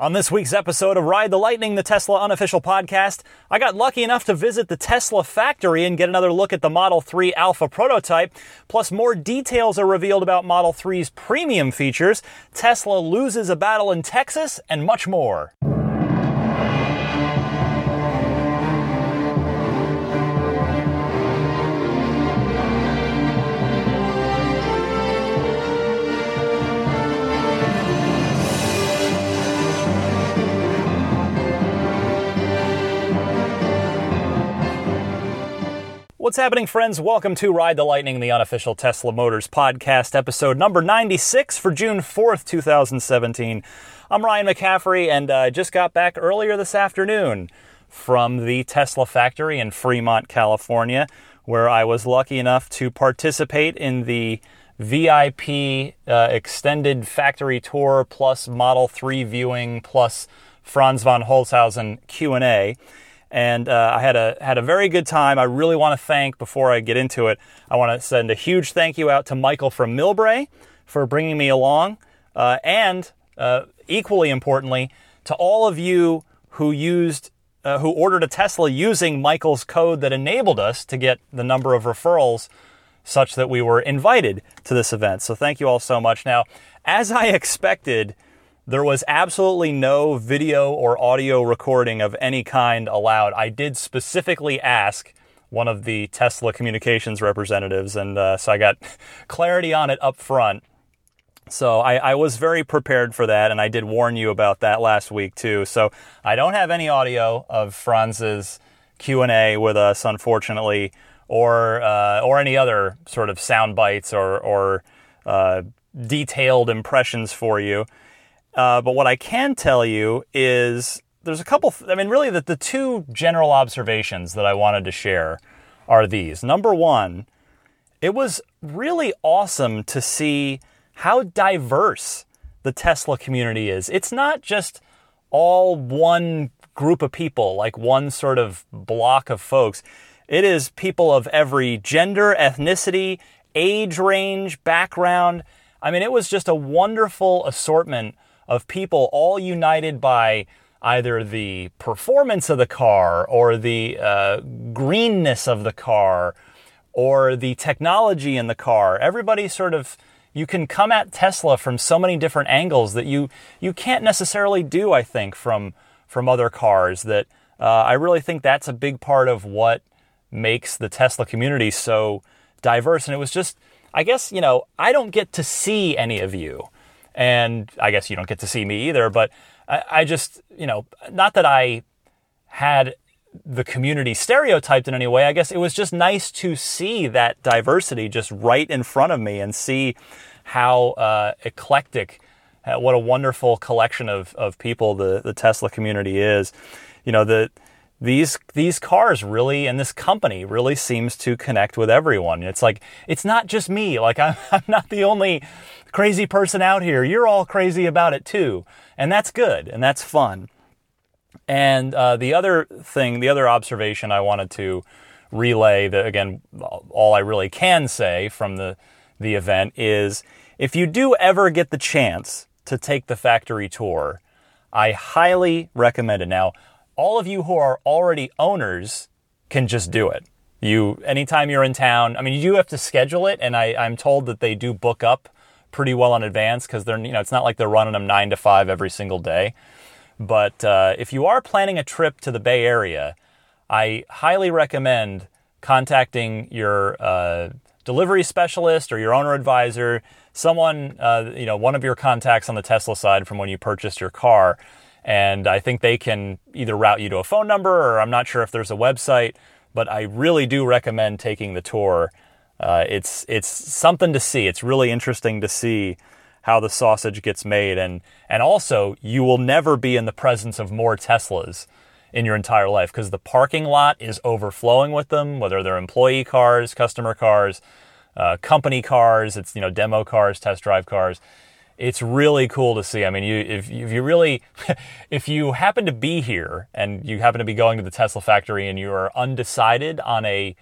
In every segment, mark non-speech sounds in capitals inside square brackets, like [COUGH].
On this week's episode of Ride the Lightning, the Tesla unofficial podcast, I got lucky enough to visit the Tesla factory and get another look at the Model 3 Alpha prototype. Plus, more details are revealed about Model 3's premium features. Tesla loses a battle in Texas, and much more. What's happening, friends? Welcome to Ride the Lightning, the unofficial Tesla Motors podcast, episode number 96 for June 4th, 2017. I'm Ryan McCaffrey, and I uh, just got back earlier this afternoon from the Tesla factory in Fremont, California, where I was lucky enough to participate in the VIP uh, extended factory tour plus Model 3 viewing plus Franz von Holzhausen Q&A and uh, I had a had a very good time. I really want to thank before I get into it. I want to send a huge thank you out to Michael from Millbrae for bringing me along, uh, and uh, equally importantly, to all of you who used uh, who ordered a Tesla using Michael's code that enabled us to get the number of referrals such that we were invited to this event. So thank you all so much. Now, as I expected there was absolutely no video or audio recording of any kind allowed. I did specifically ask one of the Tesla communications representatives, and uh, so I got [LAUGHS] clarity on it up front. So I, I, was very prepared for that, and I did warn you about that last week too. So I don't have any audio of Franz's Q and A with us, unfortunately, or uh, or any other sort of sound bites or or uh, detailed impressions for you. Uh, but what I can tell you is there's a couple, I mean, really, the, the two general observations that I wanted to share are these. Number one, it was really awesome to see how diverse the Tesla community is. It's not just all one group of people, like one sort of block of folks. It is people of every gender, ethnicity, age range, background. I mean, it was just a wonderful assortment of people all united by either the performance of the car or the uh, greenness of the car or the technology in the car. Everybody sort of you can come at Tesla from so many different angles that you you can't necessarily do. I think from from other cars that uh, I really think that's a big part of what makes the Tesla community so diverse. And it was just I guess you know I don't get to see any of you. And I guess you don't get to see me either, but I, I just, you know, not that I had the community stereotyped in any way. I guess it was just nice to see that diversity just right in front of me and see how uh, eclectic, uh, what a wonderful collection of, of people the, the Tesla community is. You know, the, these these cars really and this company really seems to connect with everyone. It's like it's not just me. Like [LAUGHS] I'm, I'm not the only crazy person out here. You're all crazy about it too. And that's good and that's fun. And uh, the other thing, the other observation I wanted to relay, that again, all I really can say from the, the event is if you do ever get the chance to take the factory tour, I highly recommend it. Now, all of you who are already owners can just do it. You, anytime you're in town, I mean, you do have to schedule it, and I, I'm told that they do book up pretty well in advance because they're you know it's not like they're running them nine to five every single day. But uh, if you are planning a trip to the Bay Area, I highly recommend contacting your uh, delivery specialist or your owner advisor, someone uh, you know one of your contacts on the Tesla side from when you purchased your car. And I think they can either route you to a phone number or I'm not sure if there's a website, but I really do recommend taking the tour uh, it's it's something to see. It's really interesting to see how the sausage gets made, and and also you will never be in the presence of more Teslas in your entire life because the parking lot is overflowing with them, whether they're employee cars, customer cars, uh, company cars, it's you know demo cars, test drive cars. It's really cool to see. I mean, you if, if you really [LAUGHS] if you happen to be here and you happen to be going to the Tesla factory and you are undecided on a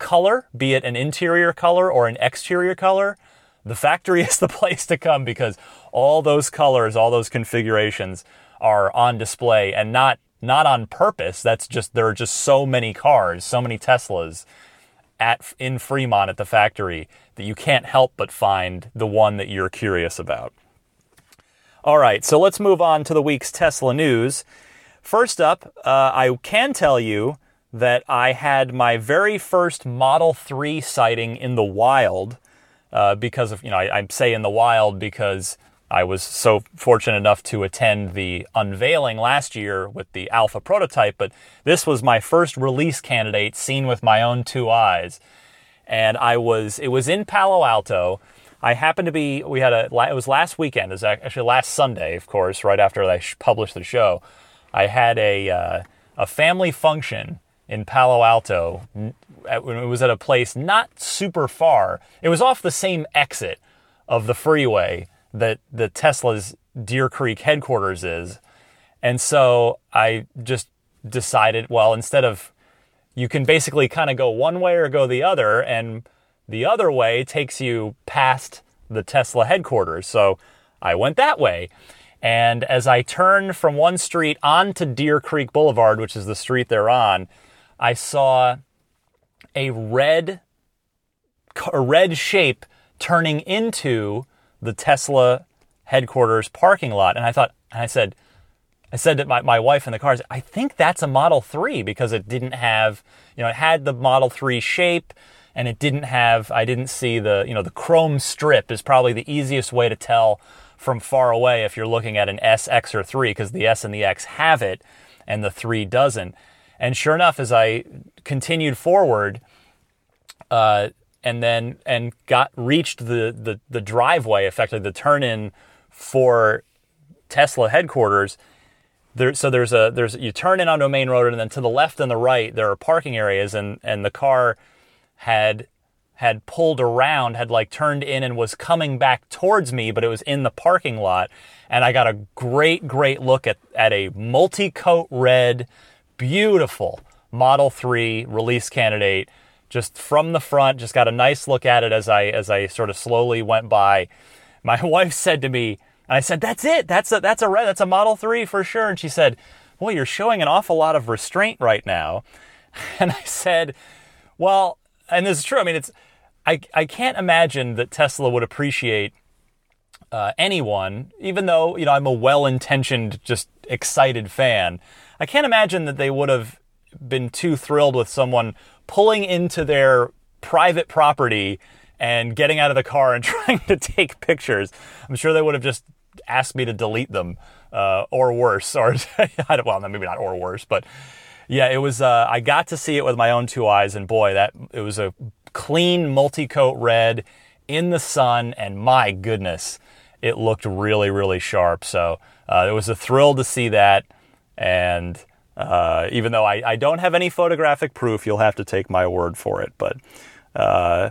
color, be it an interior color or an exterior color, the factory [LAUGHS] is the place to come because all those colors, all those configurations are on display and not not on purpose. That's just there are just so many cars, so many Teslas at in Fremont at the factory that you can't help but find the one that you're curious about. All right, so let's move on to the week's Tesla news. First up, uh, I can tell you that I had my very first Model 3 sighting in the wild uh, because of, you know, I, I say in the wild because I was so fortunate enough to attend the unveiling last year with the Alpha prototype, but this was my first release candidate seen with my own two eyes. And I was, it was in Palo Alto. I happened to be, we had a, it was last weekend, it was actually last Sunday, of course, right after I published the show. I had a, uh, a family function in Palo Alto. It was at a place not super far. It was off the same exit of the freeway that the Tesla's Deer Creek headquarters is. And so I just decided, well, instead of you can basically kind of go one way or go the other, and the other way takes you past the Tesla headquarters. So I went that way. And as I turned from one street onto Deer Creek Boulevard, which is the street they're on, I saw a red a red shape turning into the Tesla headquarters parking lot. And I thought, and I said, I said to my, my wife in the car, I think that's a Model 3 because it didn't have, you know, it had the Model 3 shape and it didn't have, I didn't see the, you know, the chrome strip is probably the easiest way to tell from far away if you're looking at an S, X, or 3 because the S and the X have it and the 3 doesn't. And sure enough, as I continued forward, uh, and then and got reached the the, the driveway, effectively the turn in for Tesla headquarters. There, so there's a there's you turn in onto a main road, and then to the left and the right there are parking areas, and and the car had had pulled around, had like turned in and was coming back towards me, but it was in the parking lot. And I got a great, great look at, at a multi coat red, beautiful Model 3 release candidate just from the front, just got a nice look at it as I as I sort of slowly went by. My [LAUGHS] wife said to me, and I said, "That's it. That's a that's a red. That's a Model 3 for sure." And she said, "Boy, you're showing an awful lot of restraint right now." [LAUGHS] And I said, "Well, and this is true. I mean, it's I I can't imagine that Tesla would appreciate uh, anyone, even though you know I'm a well-intentioned, just excited fan. I can't imagine that they would have been too thrilled with someone pulling into their private property and getting out of the car and [LAUGHS] trying to take pictures. I'm sure they would have just asked me to delete them, uh, or worse, or [LAUGHS] I don't, well, maybe not or worse, but yeah, it was. Uh, I got to see it with my own two eyes, and boy, that it was a clean multi-coat red in the sun, and my goodness, it looked really, really sharp. So uh, it was a thrill to see that, and uh, even though I, I, don't have any photographic proof, you'll have to take my word for it. But uh,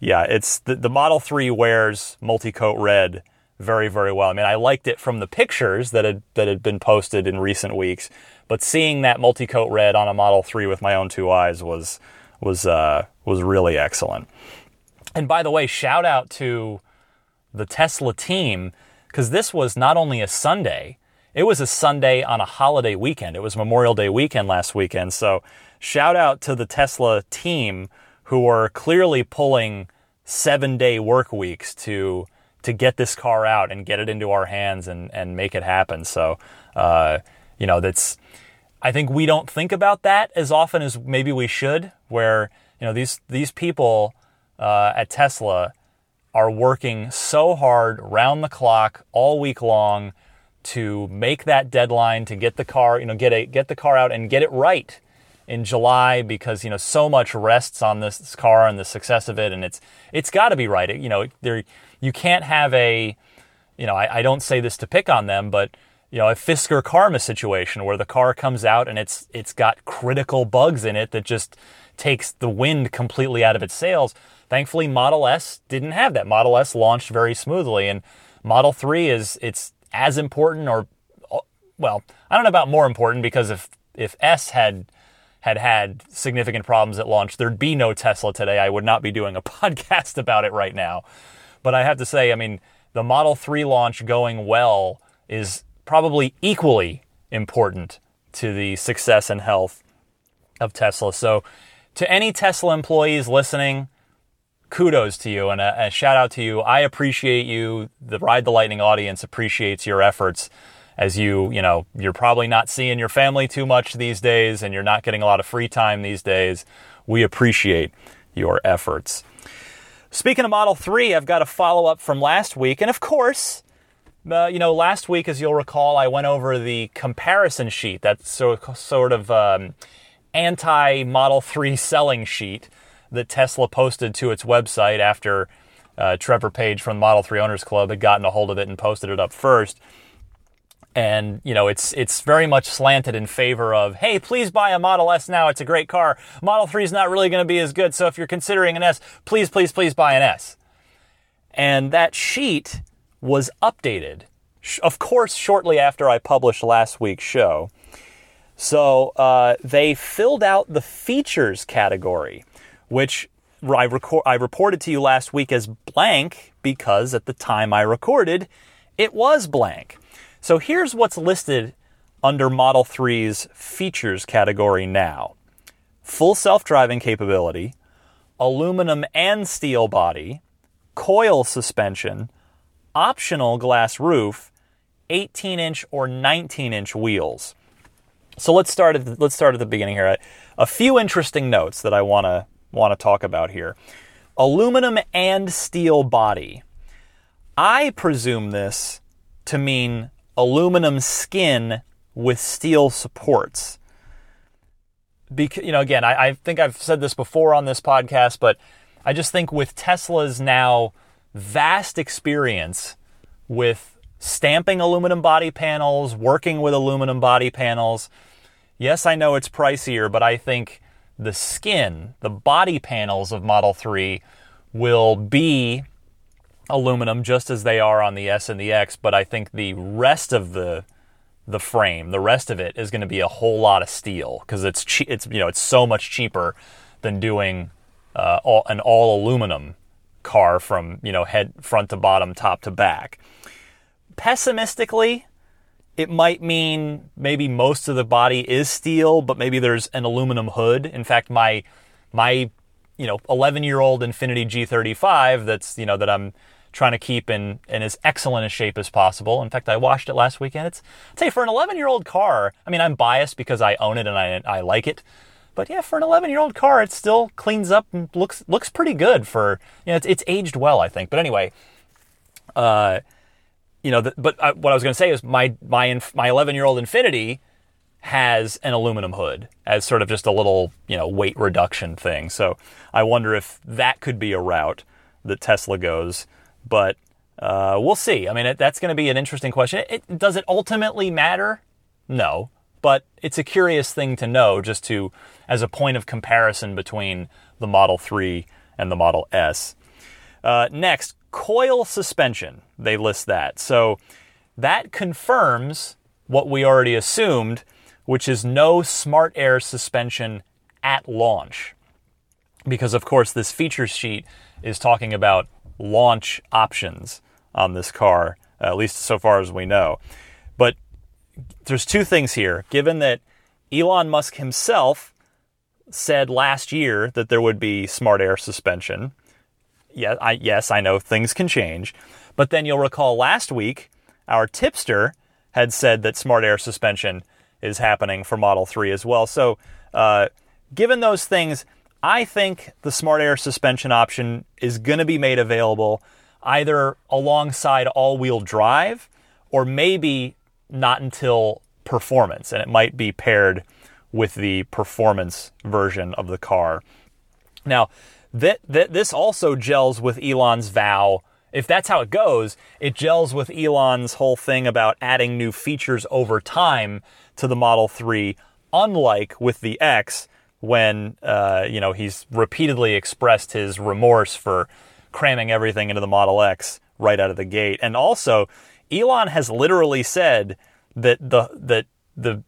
yeah, it's the, the Model 3 wears multi-coat red very, very well. I mean, I liked it from the pictures that had that had been posted in recent weeks, but seeing that multi-coat red on a Model 3 with my own two eyes was was uh, was really excellent. And by the way, shout out to the Tesla team because this was not only a Sunday, it was a Sunday on a holiday weekend. It was Memorial Day weekend last weekend. So shout out to the Tesla team who are clearly pulling seven day work weeks to to get this car out and get it into our hands and, and make it happen. So, uh, you know, that's, I think we don't think about that as often as maybe we should, where, you know, these, these people uh, at Tesla are working so hard round the clock all week long to make that deadline to get the car, you know, get a get the car out and get it right in July because you know so much rests on this car and the success of it, and it's it's got to be right. It, you know, there you can't have a, you know, I, I don't say this to pick on them, but you know, a Fisker Karma situation where the car comes out and it's it's got critical bugs in it that just takes the wind completely out of its sails. Thankfully, Model S didn't have that. Model S launched very smoothly, and Model 3 is it's as important or uh, well, I don't know about more important because if if S had had had significant problems at launch, there'd be no Tesla today. I would not be doing a [LAUGHS] podcast about it right now. But I have to say, I mean, the Model 3 launch going well is probably equally important to the success and health of Tesla. So, to any Tesla employees listening, kudos to you and a, a, shout out to you. I appreciate you. The Ride the Lightning audience appreciates your efforts as you, you know, you're probably not seeing your family too much these days and you're not getting a lot of free time these days. We appreciate your efforts. Speaking of Model 3, I've got a follow up from last week. And of course, uh, you know, last week, as you'll recall, I went over the comparison sheet, that so, sort of um, anti Model 3 selling sheet that Tesla posted to its website after uh, Trevor Page from the Model 3 Owners Club had gotten a hold of it and posted it up first. And you know it's it's very much slanted in favor of hey please buy a Model S now. It's a great car. Model 3 is not really going to be as good. So if you're considering an S please please please buy an S. And that sheet was updated of course shortly after I published last week's show. So uh, they filled out the features category which I, record, I reported to you last week as blank because at the time I recorded, it was blank. So here's what's listed under Model 3's features category now full self driving capability, aluminum and steel body, coil suspension, optional glass roof, 18 inch or 19 inch wheels. So let's start at the, let's start at the beginning here. A few interesting notes that I want to want to talk about here. Aluminum and steel body. I presume this to mean aluminum skin with steel supports. Because, you know, again, I, I think I've said this before on this podcast, but I just think with Tesla's now vast experience with stamping aluminum body panels, working with aluminum body panels, yes, I know it's pricier, but I think the skin, the body panels of Model 3 will be aluminum just as they are on the S and the X, but I think the rest of the the frame, the rest of it is going to be a whole lot of steel because it's che- it's you know it's so much cheaper than doing uh, all, an all aluminum car from you know head front to bottom, top to back. Pessimistically, it might mean maybe most of the body is steel, but maybe there's an aluminum hood. In fact, my my you know 11 year old Infiniti G35 that's you know that I'm trying to keep in, in as excellent a shape as possible. In fact, I washed it last weekend. It's I'd say for an 11 year old car. I mean, I'm biased because I own it and I I like it. But yeah, for an 11 year old car, it still cleans up and looks looks pretty good for you know it's, it's aged well, I think. But anyway, uh, you know, the, but I, what I was going to say is my my my 11 year old Infiniti has an aluminum hood as sort of just a little you know weight reduction thing. So I wonder if that could be a route that Tesla goes, but uh, we'll see. I mean, it, that's going to be an interesting question. It, does it ultimately matter? No, but it's a curious thing to know just to as a point of comparison between the Model 3 and the Model S. Uh, next, coil suspension. They list that. So that confirms what we already assumed, which is no smart air suspension at launch. Because, of course, this feature sheet is talking about launch options on this car, at least so far as we know. But there's two things here. Given that Elon Musk himself said last year that there would be smart air suspension, yeah, I, yes, I know things can change. But then you'll recall last week, our tipster had said that smart air suspension is happening for Model 3 as well. So, uh, given those things, I think the smart air suspension option is going to be made available either alongside all wheel drive or maybe not until performance. And it might be paired with the performance version of the car. Now, that, that this also gels with Elon's vow. If that's how it goes, it gels with Elon's whole thing about adding new features over time to the Model 3, unlike with the X, when uh, you know he's repeatedly expressed his remorse for cramming everything into the Model X right out of the gate. And also, Elon has literally said that the that the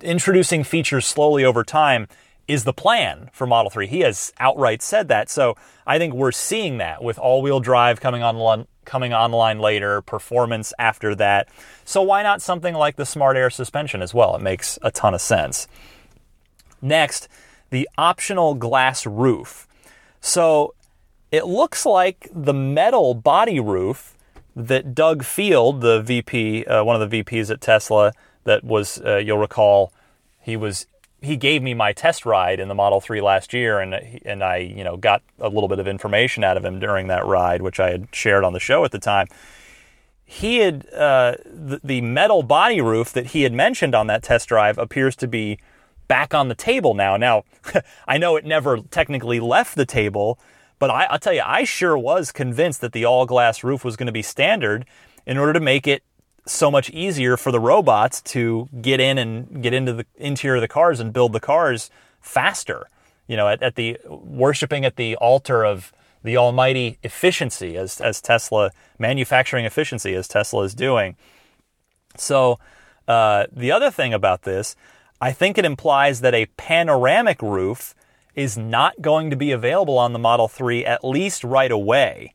introducing features slowly over time is the plan for Model 3. He has outright said that. So I think we're seeing that with all-wheel drive coming on coming online later, performance after that. So why not something like the Smart Air suspension as well? It makes a ton of sense. Next, the optional glass roof. So it looks like the metal body roof that Doug Field, the VP, uh, one of the VPs at Tesla, that was, uh, you'll recall, he was he gave me my test ride in the Model 3 last year, and and I you know got a little bit of information out of him during that ride, which I had shared on the show at the time. He had uh, the, the metal body roof that he had mentioned on that test drive appears to be back on the table now. Now, [LAUGHS] I know it never technically left the table, but I, I'll tell you, I sure was convinced that the all glass roof was going to be standard in order to make it so much easier for the robots to get in and get into the interior of the cars and build the cars faster. You know, at, at the worshiping at the altar of the almighty efficiency as, as Tesla, manufacturing efficiency as Tesla is doing. So, uh, the other thing about this, I think it implies that a panoramic roof is not going to be available on the Model 3 at least right away.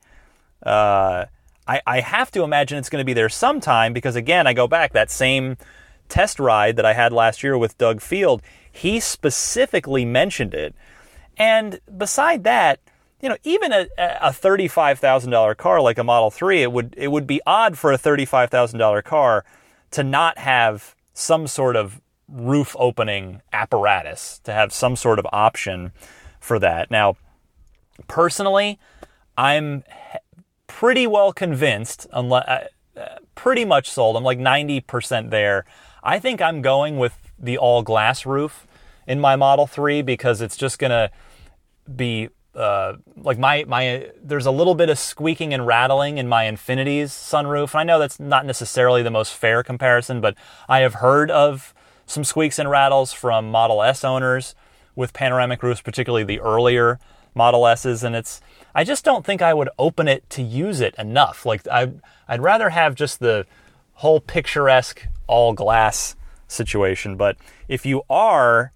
Uh, I, I have to imagine it's going to be there sometime because, again, I go back that same test ride that I had last year with Doug Field, he specifically mentioned it. And beside that, you know, even a, a thirty-five thousand dollar car like a Model Three, it would it would be odd for a thirty-five thousand dollar car to not have some sort of roof opening apparatus, to have some sort of option for that. Now, personally, I'm pretty well convinced, unless, uh, uh, pretty much sold. I'm like 90% there. I think I'm going with the all glass roof in my Model 3 because it's just going to be uh, like my my there's a little bit of squeaking and rattling in my Infiniti's sunroof. And I know that's not necessarily the most fair comparison, but I have heard of some squeaks and rattles from Model S owners with panoramic roofs, particularly the earlier Model S's, and it's I just don't think I would open it to use it enough. Like I, I'd rather have just the whole picturesque all glass situation. But if you are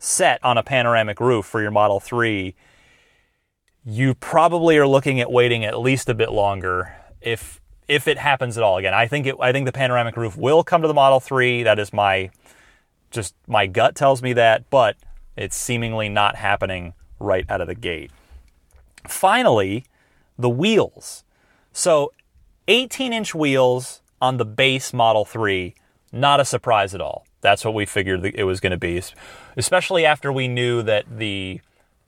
set on a panoramic roof for your Model 3, you probably are looking at waiting at least a bit longer if if it happens at all. Again, I think it I think the panoramic roof will come to the Model 3. That is my just my gut tells me that, but it's seemingly not happening right out of the gate. Finally, the wheels. So 18 inch wheels on the base Model 3, not a surprise at all. That's what we figured it was going to be, especially after we knew that the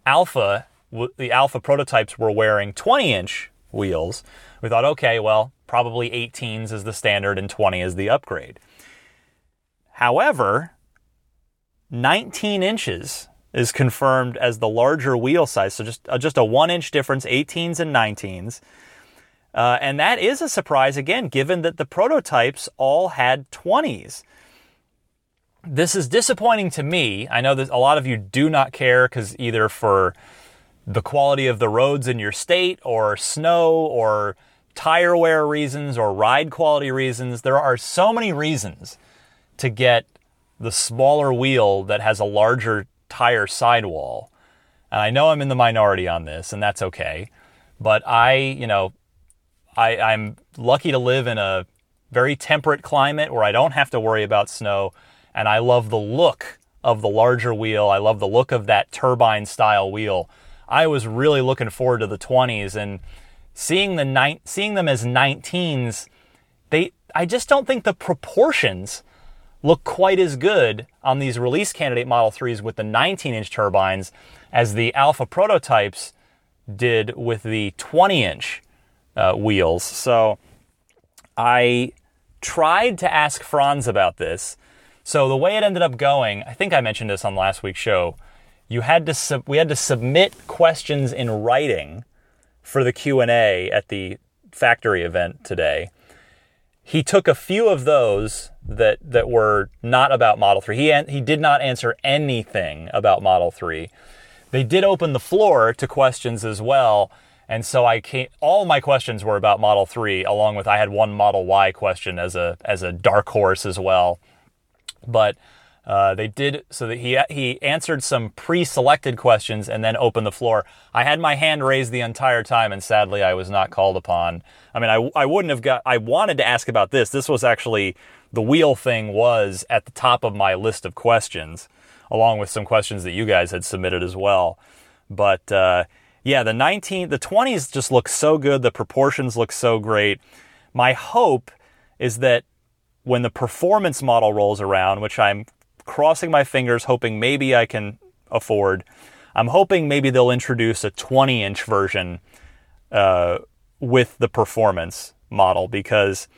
Alpha, the Alpha prototypes were wearing 20 inch wheels. We thought, okay, well, probably 18s is the standard and 20 is the upgrade. However, 19 inches is confirmed as the larger wheel size. So just uh, just a one inch difference, 18s and 19s. Uh, and that is a surprise again, given that the prototypes all had 20s. This is disappointing to me. I know that a lot of you do not care because either for the quality of the roads in your state or snow or tire wear reasons or ride quality reasons. There are so many reasons to get the smaller wheel that has a larger tire sidewall. And I know I'm in the minority on this, and that's okay. But I, you know, I, I'm lucky to live in a very temperate climate where I don't have to worry about snow. And I love the look of the larger wheel. I love the look of that turbine style wheel. I was really looking forward to the 20s and seeing the ni- seeing them as 19s. They I just don't think the proportions look quite as good on these release candidate Model 3s with the 19 inch turbines as the Alpha prototypes did with the 20 inch uh, wheels. So I tried to ask Franz about this. So the way it ended up going, I think I mentioned this on last week's show. You had to we had to submit questions in writing for the Q&A at the factory event today. He took a few of those that that were not about Model 3. He he did not answer anything about Model 3. They did open the floor to questions as well, and so I came, all my questions were about Model 3 along with I had one Model Y question as a as a dark horse as well. But Uh, they did so that he he answered some pre-selected questions and then opened the floor. I had my hand raised the entire time, and sadly, I was not called upon. I mean, I I wouldn't have got. I wanted to ask about this. This was actually the wheel thing was at the top of my list of questions, along with some questions that you guys had submitted as well. But uh, yeah, the 19, the 20s just look so good. The proportions look so great. My hope is that when the performance model rolls around, which I'm crossing my fingers, hoping maybe I can afford. I'm hoping maybe they'll introduce a 20 inch version uh, with the performance model because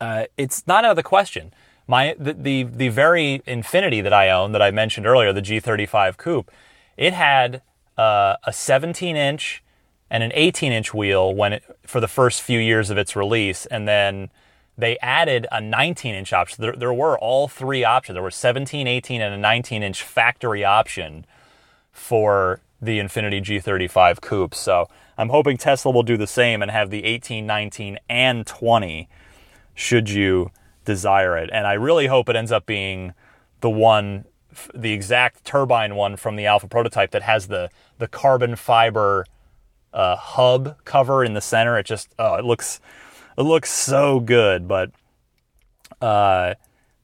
uh, it's not out of the question. My the, the, the very Infiniti that I own that I mentioned earlier, the G35 Coupe, it had uh, a 17 inch and an 18 inch wheel when it, for the first few years of its release, and then they added a 19 inch option. There, there were all three options. There were 17, 18, and a 19 inch factory option for the Infiniti G35 Coupe. So I'm hoping Tesla will do the same and have the 18, 19, and 20 should you desire it. And I really hope it ends up being the one, the exact turbine one from the Alpha prototype that has the, the carbon fiber uh, hub cover in the center. It just, oh, it looks it looks so good. But uh,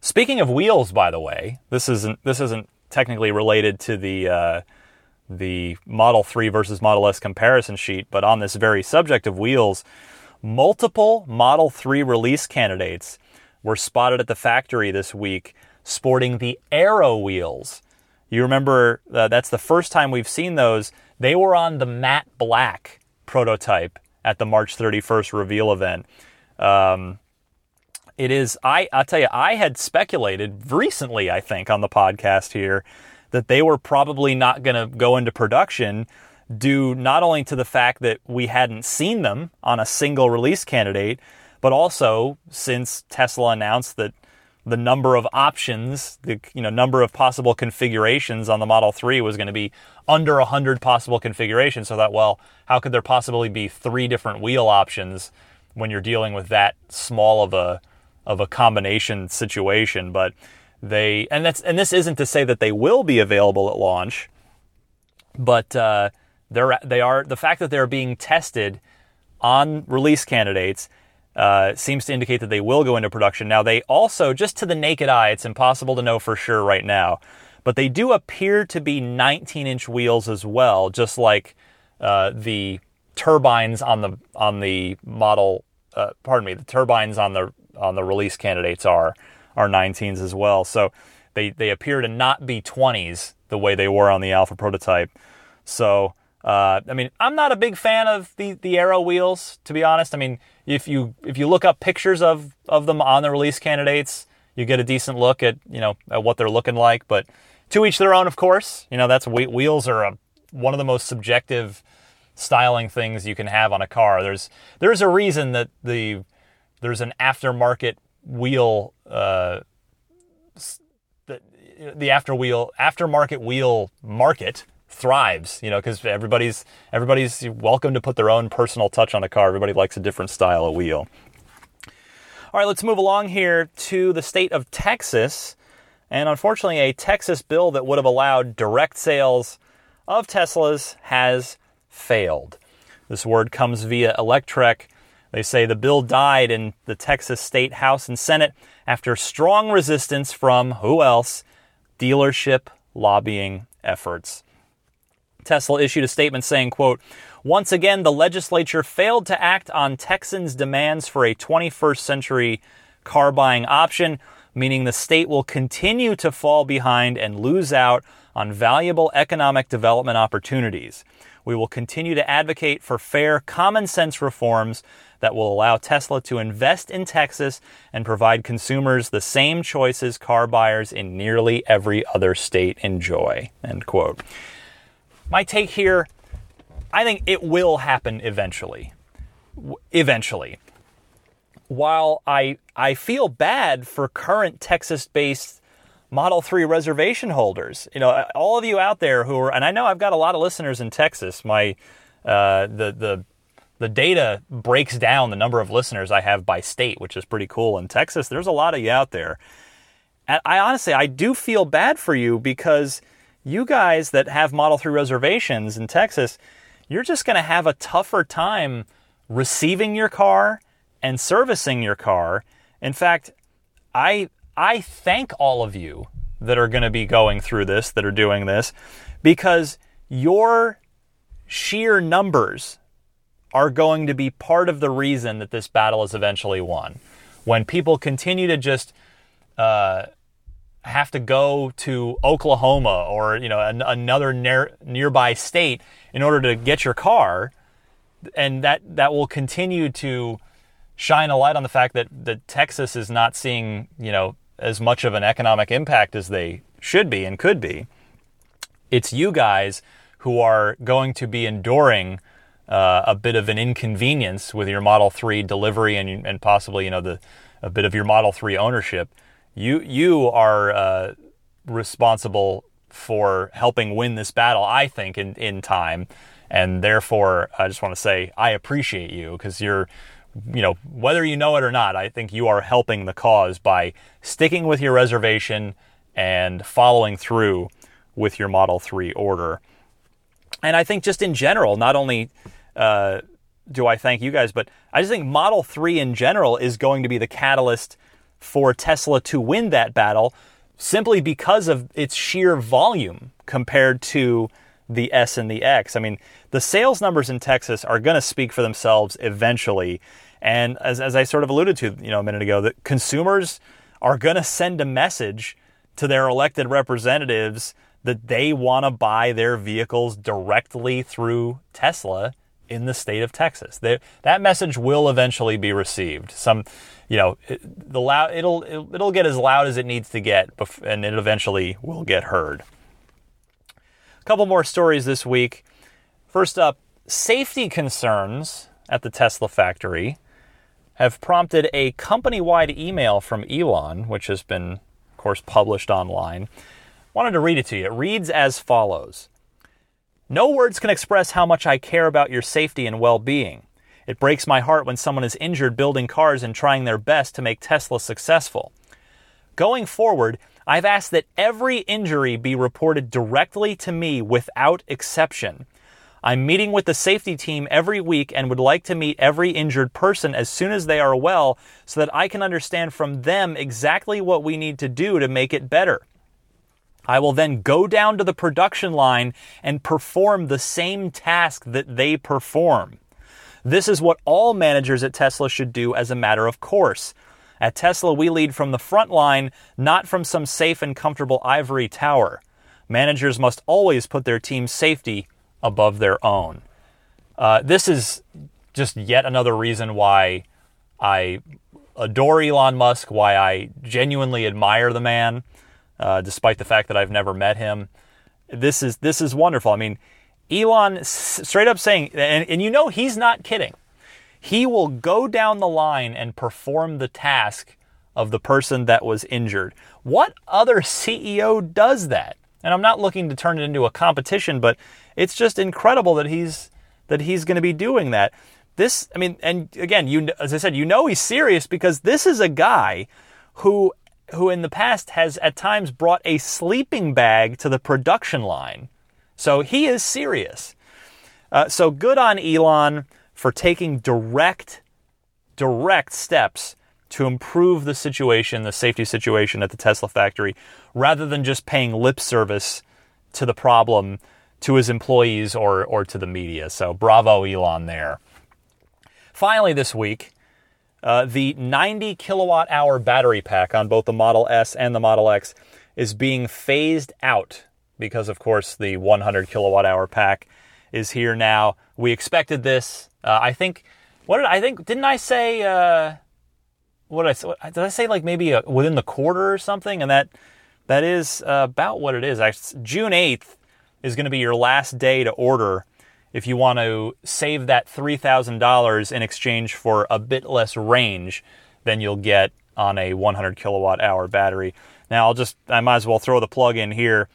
speaking of wheels, by the way, this isn't this isn't technically related to the uh, the Model 3 versus Model S comparison sheet, but on this very subject of wheels, multiple Model 3 release candidates were spotted at the factory this week sporting the Aero wheels. You remember uh, that's the first time we've seen those. They were on the matte black prototype at the March 31st reveal event. Um, it is, I, I'll tell you, I had speculated recently, I think, on the podcast here that they were probably not going to go into production due not only to the fact that we hadn't seen them on a single release candidate, but also since Tesla announced that the number of options, the you know number of possible configurations on the Model 3 was going to be under 100 possible configurations. So that well, how could there possibly be three different wheel options when you're dealing with that small of a of a combination situation? But they and that's and this isn't to say that they will be available at launch, but uh, they're they are the fact that they're being tested on release candidates uh, seems to indicate that they will go into production. Now, they also, just to the naked eye, it's impossible to know for sure right now, but they do appear to be 19 inch wheels as well, just like uh, the turbines on the on the model. Uh, pardon me, the turbines on the on the release candidates are are 19s as well. So they they appear to not be 20s the way they were on the Alpha prototype. So uh, I mean, I'm not a big fan of the the Aero wheels, to be honest. I mean, if you if you look up pictures of of them on the release candidates, you get a decent look at you know at what they're looking like. But to each their own, of course. You know, that's wheels are a, one of the most subjective styling things you can have on a car. There's there's a reason that the there's an aftermarket wheel uh, the, the after wheel aftermarket wheel market thrives, you know, because everybody's everybody's welcome to put their own personal touch on a car. Everybody likes a different style of wheel. All right, let's move along here to the state of Texas. And unfortunately, a Texas bill that would have allowed direct sales of Teslas has failed. This word comes via Electrek. They say the bill died in the Texas State House and Senate after strong resistance from who else? Dealership lobbying efforts. Tesla issued a statement saying, quote, once again, the legislature failed to act on Texans' demands for a 21st century car buying option, meaning the state will continue to fall behind and lose out on valuable economic development opportunities. We will continue to advocate for fair, common sense reforms that will allow Tesla to invest in Texas and provide consumers the same choices car buyers in nearly every other state enjoy. End quote my take here, I think it will happen eventually. Eventually. While I I feel bad for current Texas-based Model 3 reservation holders, you know, all of you out there who are, and I know I've got a lot of listeners in Texas. My uh, the the the data breaks down the number of listeners I have by state, which is pretty cool. In Texas, there's a lot of you out there. And I honestly, I do feel bad for you because you guys that have Model 3 reservations in Texas, you're just going to have a tougher time receiving your car and servicing your car. In fact, I I thank all of you that are going to be going through this, that are doing this, because your sheer numbers are going to be part of the reason that this battle is eventually won. When people continue to just uh, have to go to Oklahoma or you know an, another near, nearby state in order to get your car, and that that will continue to shine a light on the fact that that Texas is not seeing you know as much of an economic impact as they should be and could be. It's you guys who are going to be enduring uh, a bit of an inconvenience with your Model 3 delivery and, and possibly you know the a bit of your Model 3 ownership. You you are uh, responsible for helping win this battle, I think, in in time, and therefore I just want to say I appreciate you because you're you know, whether you know it or not, I think you are helping the cause by sticking with your reservation and following through with your Model 3 order. And I think just in general, not only uh, do I thank you guys, but I just think Model 3 in general is going to be the catalyst for Tesla to win that battle simply because of its sheer volume compared to the S and the X. I mean, the sales numbers in Texas are going to speak for themselves eventually. And as, as I sort of alluded to, you know, a minute ago, that consumers are going to send a message to their elected representatives that they want to buy their vehicles directly through Tesla in the state of Texas. They, that message will eventually be received. Some, you know, it, the loud, it'll it'll get as loud as it needs to get, and it eventually will get heard. A couple more stories this week. First up, safety concerns at the Tesla factory have prompted a company wide email from Elon, which has been, of course, published online. Wanted to read it to you. It reads as follows No words can express how much I care about your safety and well being. It breaks my heart when someone is injured building cars and trying their best to make Tesla successful. Going forward, I've asked that every injury be reported directly to me without exception. I'm meeting with the safety team every week and would like to meet every injured person as soon as they are well so that I can understand from them exactly what we need to do to make it better. I will then go down to the production line and perform the same task that they perform. This is what all managers at Tesla should do as a matter of course. At Tesla, we lead from the front line, not from some safe and comfortable ivory tower. Managers must always put their team's safety above their own. Uh, this is just yet another reason why I adore Elon Musk, why I genuinely admire the man, uh, despite the fact that I've never met him. This is this is wonderful. I mean, Elon straight up saying, and, and you know he's not kidding he will go down the line and perform the task of the person that was injured. What other CEO does that? And I'm not looking to turn it into a competition, but it's just incredible that he's that he's going to be doing that. This, I mean, and again, you as I said, you know he's serious because this is a guy who who in the past has at times brought a sleeping bag to the production line. So he is serious. Uh, so good on Elon for taking direct, direct steps to improve the situation, the safety situation at the Tesla factory, rather than just paying lip service to the problem to his employees or, or to the media. So bravo, Elon, there. Finally, this week, uh, the 90 kilowatt hour battery pack on both the Model S and the Model X is being phased out because, of course, the 100 kilowatt hour pack is here now. We expected this. Uh, I think. What did I think? Didn't I say? Uh, what did I say? Did I say like maybe a, within the quarter or something? And that that is uh, about what it is. June eighth is going to be your last day to order if you want to save that three thousand dollars in exchange for a bit less range than you'll get on a 100 kilowatt hour battery. Now I'll just I might as well throw the plug in here.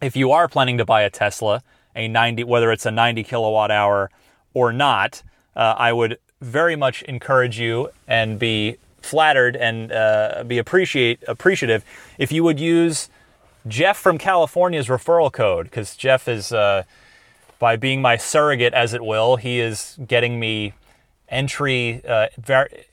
If you are planning to buy a Tesla, a 90 whether it's a 90 kilowatt hour or not, uh, I would very much encourage you and be flattered and uh, be appreciate appreciative if you would use Jeff from California's referral code because Jeff is uh, by being my surrogate, as it will, he is getting me entry. Uh,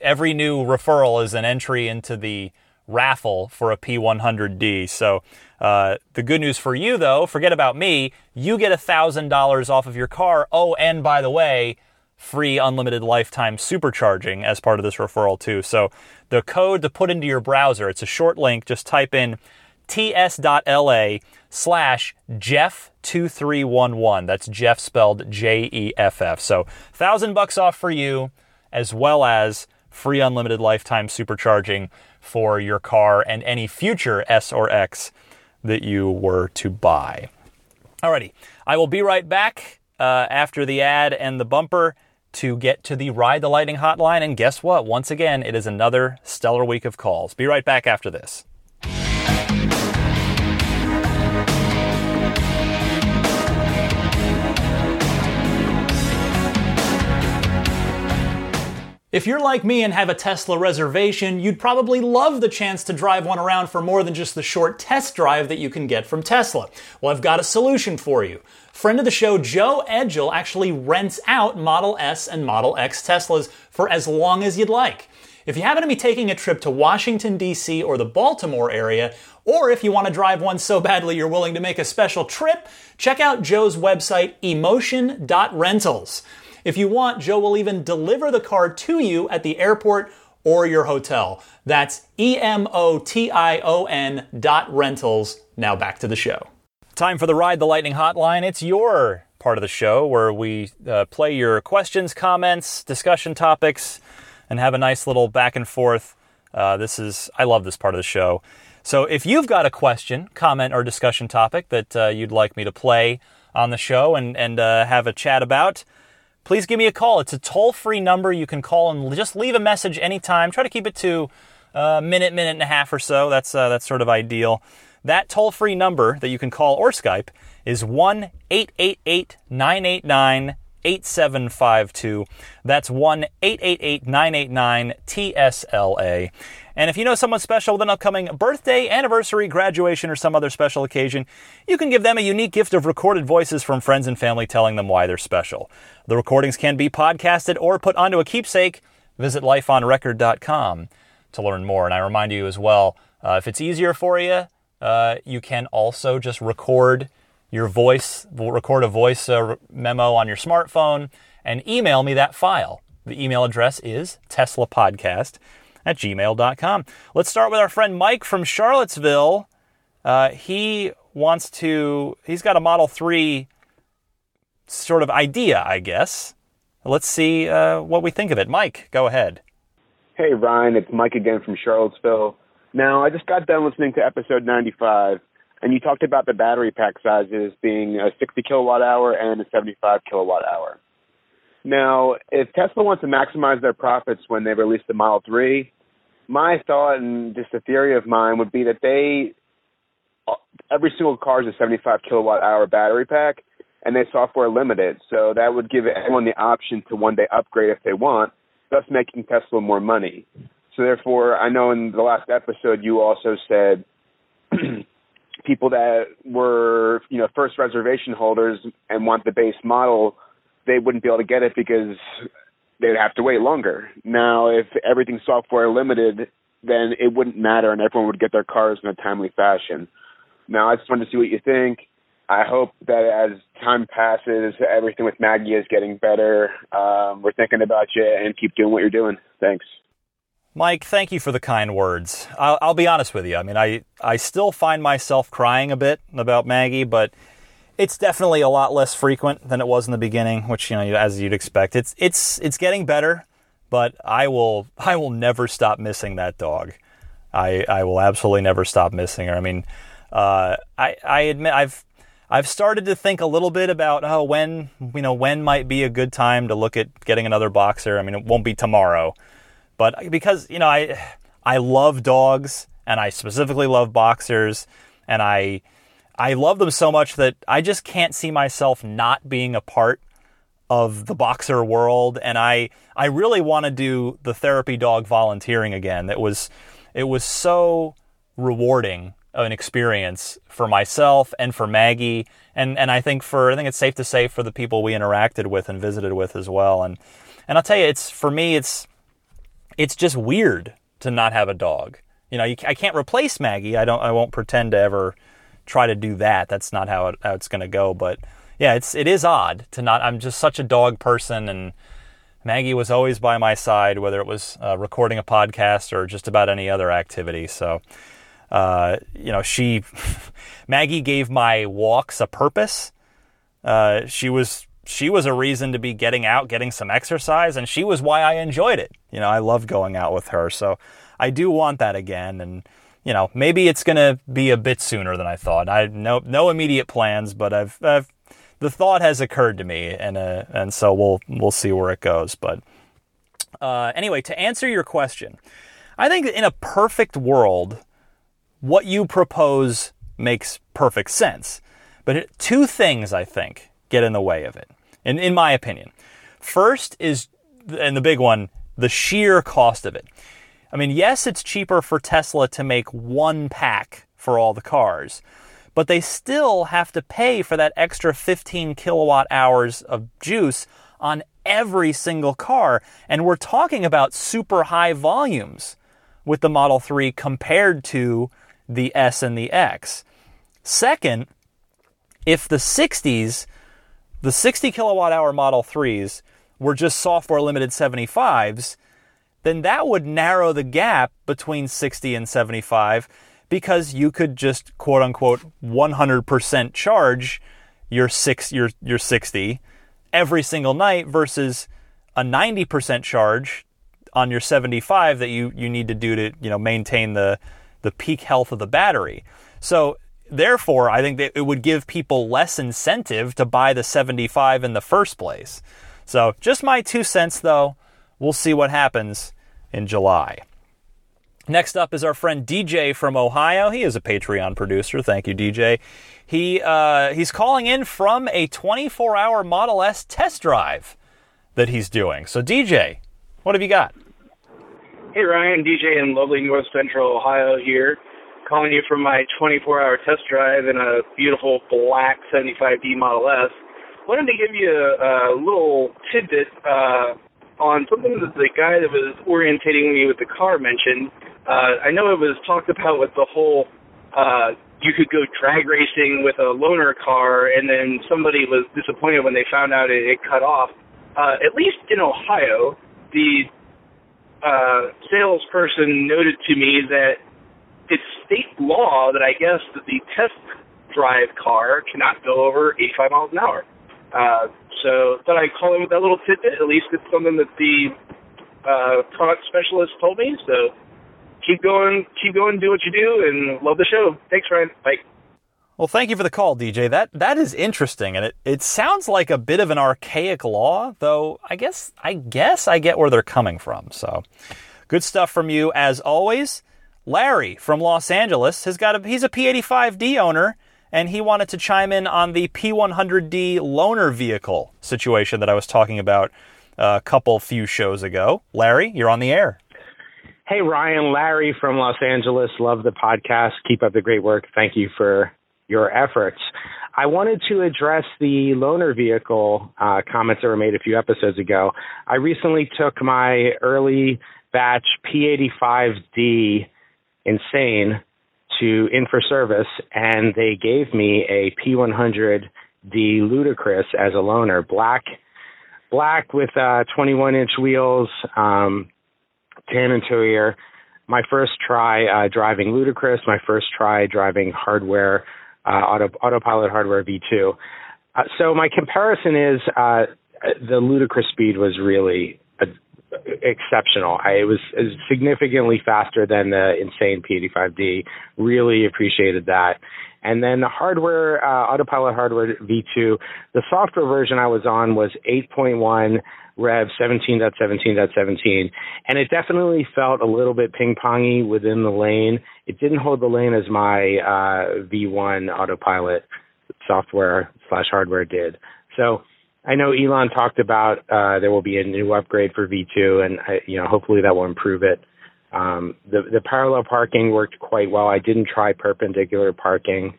every new referral is an entry into the raffle for a P100D. So uh, the good news for you, though, forget about me. You get $1,000 off of your car. Oh, and by the way, free unlimited lifetime supercharging as part of this referral, too. So the code to put into your browser, it's a short link. Just type in ts.la slash Jeff2311. That's Jeff spelled J E F F. So, thousand bucks off for you, as well as free unlimited lifetime supercharging for your car and any future S or X that you were to buy. Alrighty, I will be right back uh, after the ad and the bumper to get to the Ride the Lightning hotline. And guess what? Once again, it is another stellar week of calls. Be right back after this. If you're like me and have a Tesla reservation, you'd probably love the chance to drive one around for more than just the short test drive that you can get from Tesla. Well, I've got a solution for you. Friend of the show, Joe Edgel, actually rents out Model S and Model X Teslas for as long as you'd like. If you happen to be taking a trip to Washington, D.C. or the Baltimore area, or if you want to drive one so badly you're willing to make a special trip, check out Joe's website, emotion.rentals. If you want, Joe will even deliver the car to you at the airport or your hotel. That's E M O T I O N dot rentals. Now back to the show. Time for the Ride the Lightning hotline. It's your part of the show where we uh, play your questions, comments, discussion topics, and have a nice little back and forth. Uh, this is, I love this part of the show. So if you've got a question, comment, or discussion topic that uh, you'd like me to play on the show and, and uh, have a chat about, please give me a call. It's a toll free number. You can call and just leave a message anytime. Try to keep it to a minute, minute and a half or so. That's, uh, that's sort of ideal. That toll free number that you can call or Skype is 1 888 989 8752. That's 1 888 989 TSLA. And if you know someone special with an upcoming birthday, anniversary, graduation, or some other special occasion, you can give them a unique gift of recorded voices from friends and family telling them why they're special. The recordings can be podcasted or put onto a keepsake. Visit lifeonrecord.com to learn more. And I remind you as well, uh, if it's easier for you, uh, you can also just record your voice, record a voice uh, memo on your smartphone and email me that file. The email address is teslapodcast at gmail.com. Let's start with our friend Mike from Charlottesville. Uh, he wants to, he's got a Model 3 sort of idea, I guess. Let's see uh, what we think of it. Mike, go ahead. Hey, Ryan, it's Mike again from Charlottesville. Now, I just got done listening to episode 95, and you talked about the battery pack sizes being a 60 kilowatt hour and a 75 kilowatt hour. Now, if Tesla wants to maximize their profits when they release the Model 3, my thought and just a theory of mine would be that they every single car is a 75 kilowatt hour battery pack, and they software limited. So that would give everyone the option to one day upgrade if they want, thus making Tesla more money. So therefore, I know in the last episode you also said [CLEARS THROAT] people that were you know first reservation holders and want the base model they wouldn't be able to get it because they'd have to wait longer. Now, if everything's software limited, then it wouldn't matter and everyone would get their cars in a timely fashion. Now, I just wanted to see what you think. I hope that as time passes, everything with Maggie is getting better. Um, we're thinking about you and keep doing what you're doing. Thanks. Mike, thank you for the kind words. I'll, I'll be honest with you. I mean, I, I still find myself crying a bit about Maggie, but it's definitely a lot less frequent than it was in the beginning, which you know, as you'd expect. It's it's it's getting better, but I will [LAUGHS] I will never stop missing that dog. I I will absolutely never stop missing her. I mean, uh, I I admit I've I've started to think a little bit about oh when you know when might be a good time to look at getting another boxer. I mean, it won't be tomorrow, but because you know I I love dogs and I specifically love boxers and I I love them so much that I just can't see myself not being a part of the boxer world, and I I really want to do the therapy dog volunteering again. It was it was so rewarding an experience for myself and for Maggie, and and I think for I think it's safe to say for the people we interacted with and visited with as well. And and I'll tell you, it's for me, it's it's just weird to not have a dog. You know, you, I can't replace Maggie. I don't. I won't pretend to ever try to do that. That's not how, it, how it's going to go. But yeah, it's it is odd to not. I'm just such a dog person, and Maggie was always by my side, whether it was uh, recording a podcast or just about any other activity. So, uh, you know, she [LAUGHS] Maggie gave my walks a purpose. Uh, she was she was a reason to be getting out, getting some exercise, and she was why I enjoyed it. You know, I love going out with her, so I do want that again, and you know, maybe it's going to be a bit sooner than I thought. I no no immediate plans, but I've, I've the thought has occurred to me, and uh, and so we'll we'll see where it goes. But uh, anyway, to answer your question, I think in a perfect world, what you propose makes perfect sense. But two things I think get in the way of it, in in my opinion. First is, and the big one, the sheer cost of it. I mean, yes, it's cheaper for Tesla to make one pack for all the cars, but they still have to pay for that extra 15 kilowatt hours of juice on every single car. And we're talking about super high volumes with the Model 3 compared to the S and the X. Second, if the 60s, the 60 kilowatt hour Model 3s were just software limited 75s, then that would narrow the gap between 60 and 75 because you could just quote unquote 100% charge your six your your 60 every single night versus a 90% charge on your 75 that you you need to do to you know maintain the the peak health of the battery. So therefore, I think that it would give people less incentive to buy the 75 in the first place. So just my two cents though. We'll see what happens in July. Next up is our friend DJ from Ohio. He is a Patreon producer. Thank you, DJ. He uh, he's calling in from a 24-hour Model S test drive that he's doing. So, DJ, what have you got? Hey, Ryan, DJ in lovely North Central Ohio here, calling you from my 24-hour test drive in a beautiful black 75D Model S. Wanted to give you a, a little tidbit uh, on something that the guy that was orientating me with the car mentioned. Uh, I know it was talked about with the whole uh, you could go drag racing with a loaner car, and then somebody was disappointed when they found out it, it cut off. Uh, at least in Ohio, the uh, salesperson noted to me that it's state law that I guess that the test drive car cannot go over 85 miles an hour. Uh, so thought I'd call in with that little tidbit. At least it's something that the uh, product specialist told me. So keep going, keep going, do what you do, and love the show. Thanks, Ryan. Bye. Well, thank you for the call, DJ. That that is interesting, and it, it sounds like a bit of an archaic law, though. I guess I guess I get where they're coming from. So, good stuff from you as always. Larry from Los Angeles has got a he's a P85D owner and he wanted to chime in on the P100D loaner vehicle situation that I was talking about a couple few shows ago. Larry, you're on the air. Hey, Ryan, Larry from Los Angeles. Love the podcast. Keep up the great work. Thank you for your efforts. I wanted to address the loaner vehicle uh, comments that were made a few episodes ago. I recently took my early batch P85D Insane to in for service, and they gave me a P100D Ludicrous as a loaner, black, black with uh, 21 inch wheels, um, tan interior. My first try uh, driving Ludicrous, my first try driving hardware, uh, auto, autopilot hardware V2. Uh, so my comparison is uh, the Ludicrous speed was really exceptional. I, it, was, it was significantly faster than the insane P85D. Really appreciated that. And then the hardware, uh, autopilot hardware V2, the software version I was on was 8.1 Rev 17.17.17, and it definitely felt a little bit ping pongy within the lane. It didn't hold the lane as my uh, V1 autopilot software slash hardware did. So I know Elon talked about uh, there will be a new upgrade for V2, and I, you know hopefully that will improve it. Um, the the parallel parking worked quite well. I didn't try perpendicular parking,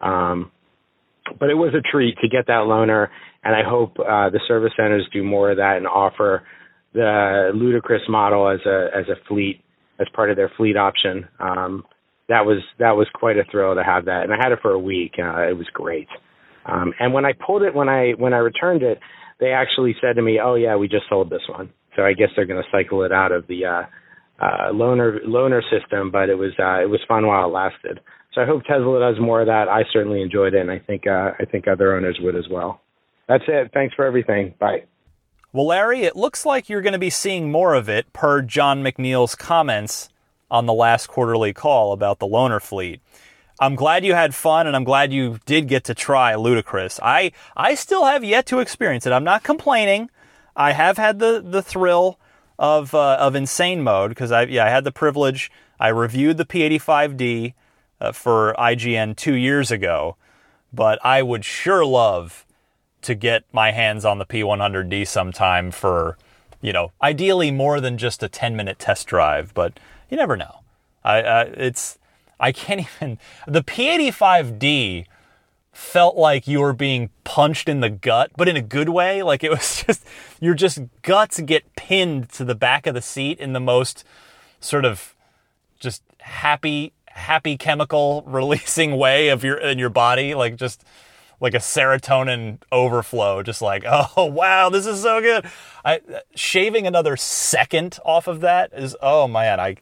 um, but it was a treat to get that loaner. And I hope uh, the service centers do more of that and offer the ludicrous model as a as a fleet as part of their fleet option. Um, that was that was quite a thrill to have that, and I had it for a week. Uh, it was great. Um, and when I pulled it, when I when I returned it, they actually said to me, "Oh yeah, we just sold this one." So I guess they're going to cycle it out of the uh, uh, loaner loaner system. But it was uh, it was fun while it lasted. So I hope Tesla does more of that. I certainly enjoyed it, and I think uh, I think other owners would as well. That's it. Thanks for everything. Bye. Well, Larry, it looks like you're going to be seeing more of it per Jon McNeill's comments on the last quarterly call about the loaner fleet. I'm glad you had fun and I'm glad you did get to try Ludicrous. I I still have yet to experience it. I'm not complaining. I have had the the thrill of uh, of insane mode because I yeah I had the privilege. I reviewed the P85D uh, for IGN two years ago, but I would sure love to get my hands on the P100D sometime for you know ideally more than just a 10 minute test drive, but you never know. I uh, it's I can't [LAUGHS] even. The P85D felt like you were being punched in the gut, but in a good way. Like it was [LAUGHS] just, your just guts get pinned to the back of the seat in the most sort of just happy, happy chemical [LAUGHS] releasing way of your, in your body. Like just, like a serotonin overflow, just like, oh wow, this is so good. I shaving another second off of that is, oh man, I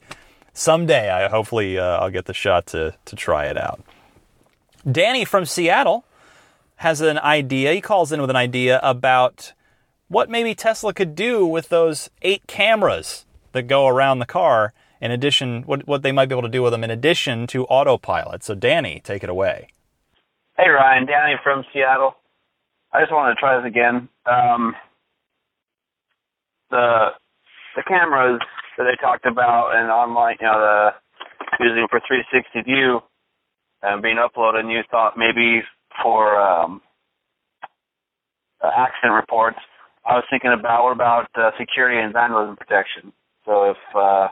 someday I hopefully uh, I'll get the shot to to try it out. Danny from Seattle has an idea. He calls in with an idea about what maybe Tesla could do with those eight cameras that go around the car. In addition, what what they might be able to do with them in addition to autopilot. So, Danny, take it away. Hey, Ryan, Danny from Seattle. I just wanted to try this again. Um, the the cameras that they talked about and online, you know, the using for 360 view and being uploaded. And you thought maybe for um, uh, accident reports, I was thinking about what about uh, security and vandalism protection. So if uh,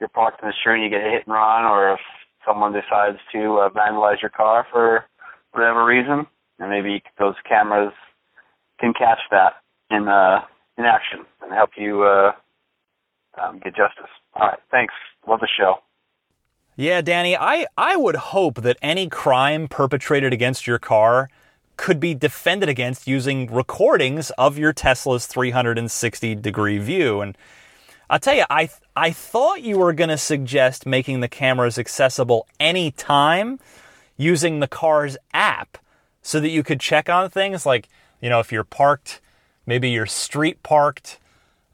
you're parked in the street and you get hit and run, or if someone decides to uh, vandalize your car for whatever reason, and maybe those cameras can catch that in uh, in action and help you uh, um, get justice. All right, thanks. Love the show. Yeah, Danny, I, I would hope that any crime perpetrated against your car could be defended against using recordings of your Tesla's 360 degree view. And I'll tell you, I, I thought you were going to suggest making the cameras accessible anytime using the car's app so that you could check on things like, you know, if you're parked, maybe you're street parked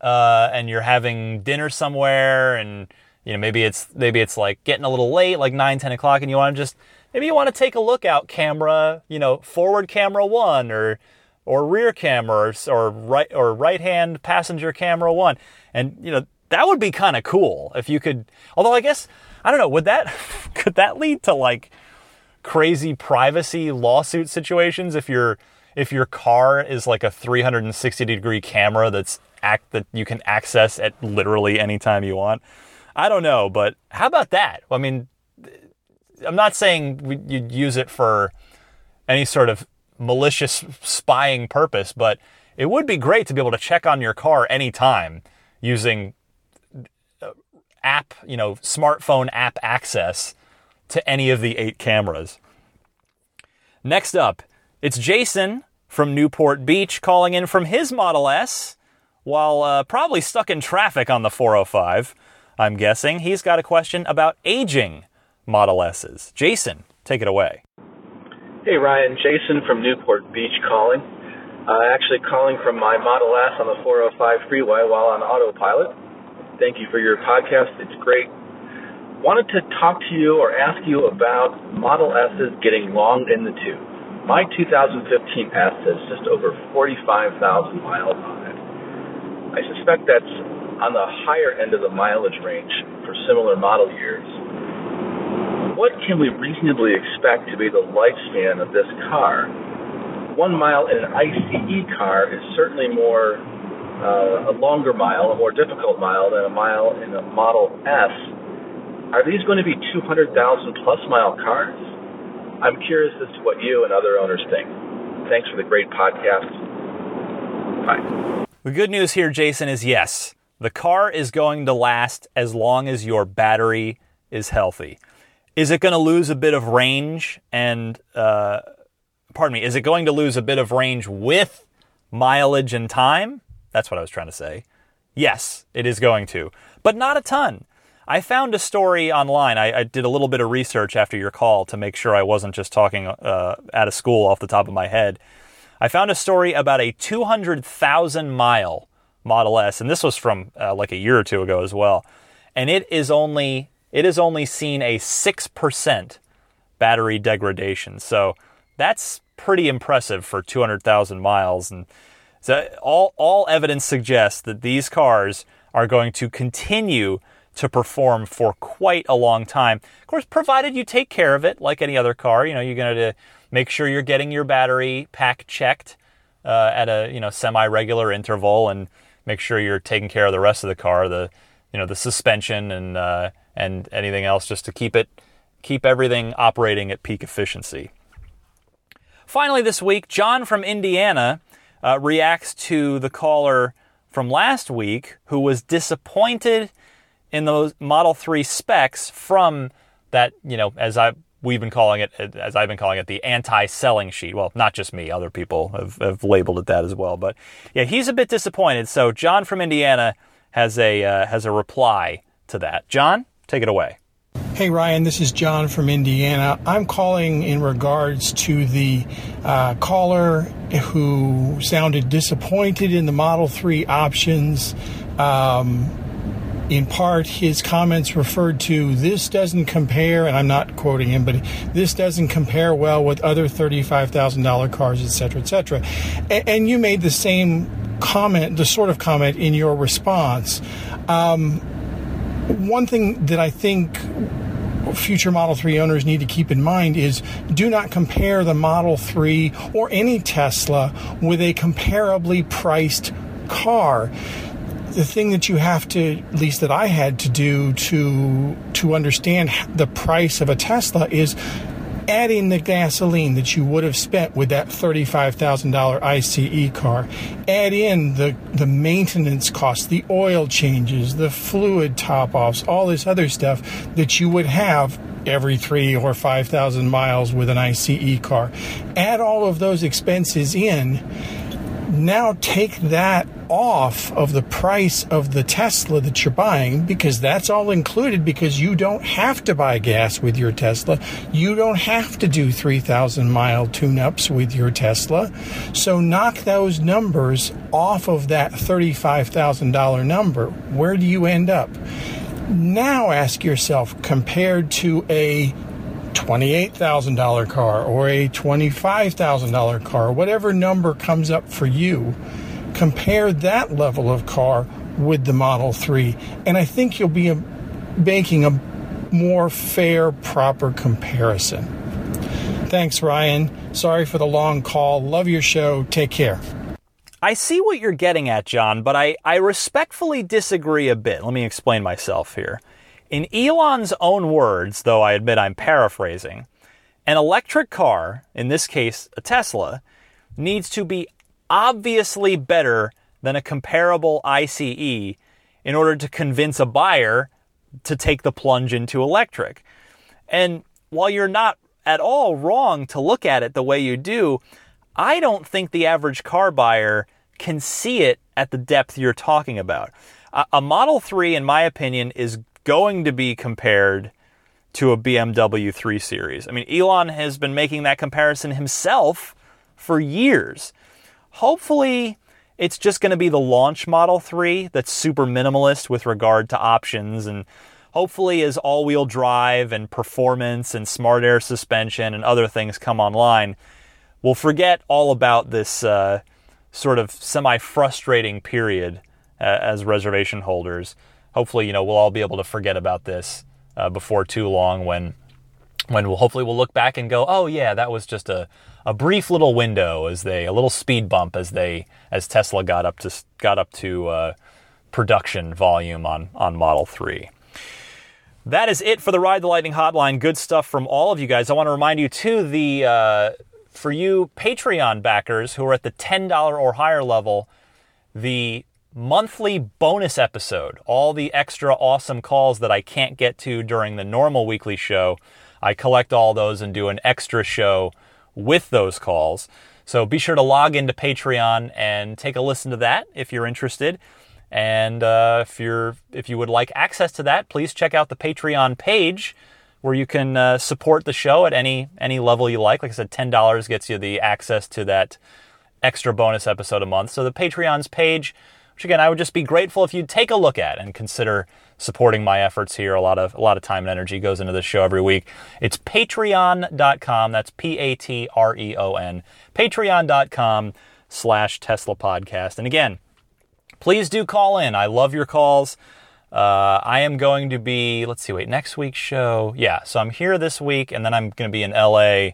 uh, and you're having dinner somewhere and you know maybe it's maybe it's like getting a little late like 9 10 o'clock and you want to just maybe you want to take a look out camera you know forward camera one or or rear camera or, or right or right hand passenger camera one. And you know that would be kind of cool if you could although i guess i don't know would that [LAUGHS] could that lead to like crazy privacy lawsuit situations if your if your car is like a 360 degree camera that's act that you can access at literally any time you want. I don't know, but how about that? I mean, I'm not saying you'd use it for any sort of malicious spying purpose, but it would be great to be able to check on your car anytime using uh, app, you know, smartphone app access to any of the eight cameras. Next up, it's Jason from Newport Beach calling in from his Model S while uh, probably stuck in traffic on the 405, I'm guessing, he's got a question about aging Model S's. Jason, take it away. Hey Ryan, Jason from Newport Beach calling. Uh, actually calling from my Model S on the 405 freeway while on autopilot. Thank you for your podcast. It's great. Wanted to talk to you or ask you about Model S's getting long in the tooth. My 2015 S has just over 45,000 miles on. I suspect that's on the higher end of the mileage range for similar model years. What can we reasonably expect to be the lifespan of this car? one mile in an ICE car is certainly more uh, a longer mile, a more difficult mile than a mile in a Model S. Are these going to be 200,000 plus mile cars? I'm curious as to what you and other owners think. Thanks for the great podcast. Bye. The good news here, Jason, is yes, the car is going to last as long as your battery is healthy. Is it going to lose a bit of range and, uh, pardon me, is it going to lose a bit of range with mileage and time? That's what I was trying to say. Yes, it is going to, but not a ton. I found a story online. I, I, did a little bit of research after your call to make sure I wasn't just talking uh, out of school off the top of my head. I found a story about a 200,000 mile Model S, and this was from uh, like a year or two ago as well. And it is only it has only seen a six percent battery degradation. So that's pretty impressive for 200,000 miles. And so all all evidence suggests that these cars are going to continue to perform for quite a long time. Of course, provided you take care of it like any other car. You know, you're going to make sure you're getting your battery pack checked uh, at a you know semi-regular interval, and make sure you're taking care of the rest of the car, the you know the suspension and uh, and anything else, just to keep it keep everything operating at peak efficiency. Finally, this week, John from Indiana uh, reacts to the caller from last week who was disappointed in those Model 3 specs from that, you know, as I we've been calling it, as I've been calling it, the anti-selling sheet. Well, not just me; other people have, have labeled it that as well. But yeah, he's a bit disappointed. So John from Indiana has a uh, has a reply to that. John, take it away. Hey Ryan, this is John from Indiana. I'm calling in regards to the uh, caller who sounded disappointed in the Model 3 options. Um, in part, his comments referred to this doesn't compare, and I'm not quoting him, but this doesn't compare well with other $35,000 cars, etc., etc. And, and, you made the same comment, the sort of comment in your response. Um, one thing that I think future Model 3 owners need to keep in mind is do not compare the Model 3 or any Tesla with a comparably priced car the thing that you have to, at least that I had to do to to understand the price of a Tesla is adding the gasoline that you would have spent with that $35,000 ICE car. Add in the, the maintenance costs, the oil changes, the fluid top offs, all this other stuff that you would have every three or 5,000 miles with an ICE car. Add all of those expenses in now take that off of the price of the Tesla that you're buying because that's all included because you don't have to buy gas with your Tesla. You don't have to do 3,000 mile tune ups with your Tesla. So knock those numbers off of that $35,000 number. Where do you end up? Now ask yourself, compared to a $28,000 car or a $25,000 car, whatever number comes up for you, compare that level of car with the Model 3. And I think you'll be uh, making a more fair, proper comparison. Thanks, Ryan. Sorry for the long call. Love your show. Take care. I see what you're getting at, John, but I, I respectfully disagree a bit. Let me explain myself here. In Elon's own words, though I admit I'm paraphrasing, an electric car, in this case a Tesla, needs to be obviously better than a comparable ICE in order to convince a buyer to take the plunge into electric. And while you're not at all wrong to look at it the way you do, I don't think the average car buyer can see it at the depth you're talking about. A Model 3, in my opinion, is going to be compared to a BMW 3 Series. I mean, Elon has been making that comparison himself for years. Hopefully, it's just going to be the launch Model 3 that's super minimalist with regard to options and hopefully as all-wheel drive and performance and smart air suspension and other things come online, we'll forget all about this uh, sort of semi-frustrating period uh, as reservation holders hopefully, you know, we'll all be able to forget about this uh, before too long when when we'll hopefully we'll look back and go, oh yeah, that was just a, a brief little window as they a little speed bump as they as Tesla got up to got up to uh, production volume on on Model Three. That is it for the Ride the Lightning Hotline. Good stuff from all of you guys. I want to remind you too the uh, for you Patreon backers who are at the ten dollar or higher level, the monthly bonus episode, all the extra awesome calls that I can't get to during the normal weekly show. I collect all those and do an extra show with those calls. So be sure to log into Patreon and take a listen to that if you're interested. And uh, if you're if you would like access to that, please check out the Patreon page where you can uh, support the show at any any level you like. Like I said, ten dollars gets you the access to that extra bonus episode a month. So the Patreon's page, which again I would just be grateful if you'd take a look at and consider supporting my efforts here. A lot of a lot of time and energy goes into this show every week. It's patreon.com. That's P A T R E O N. Patreon.com slash Tesla podcast. And again, please do call in. I love your calls. Uh, I am going to be, let's see, wait, next week's show. Yeah, so I'm here this week, and then I'm going to be in LA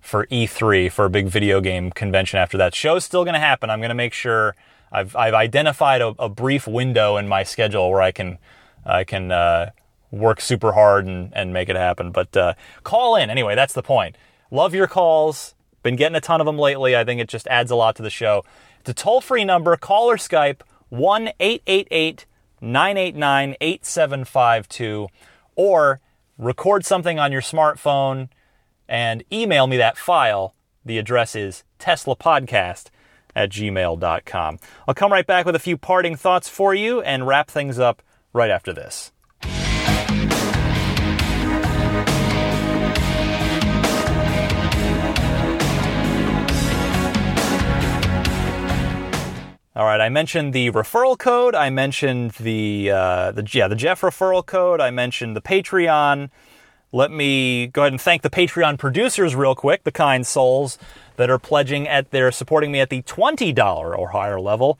for E3 for a big video game convention after that. Show's still going to happen. I'm going to make sure I've, I've identified a, a, brief window in my schedule where I can, I can uh, work super hard and, and make it happen. But uh, call in. Anyway, that's the point. Love your calls. Been getting a ton of them lately. I think it just adds a lot to the show. It's a toll free number. Call or Skype 1 888 989 8752 or record something on your smartphone and email me that file. The address is teslapodcast at gmail.com. I'll come right back with a few parting thoughts for you and wrap things up right after this. All right, I mentioned the referral code. I mentioned the uh, the yeah the Jeff referral code. I mentioned the Patreon. Let me go ahead and thank the Patreon producers real quick, the kind souls that are pledging at their supporting me at the twenty dollar or higher level.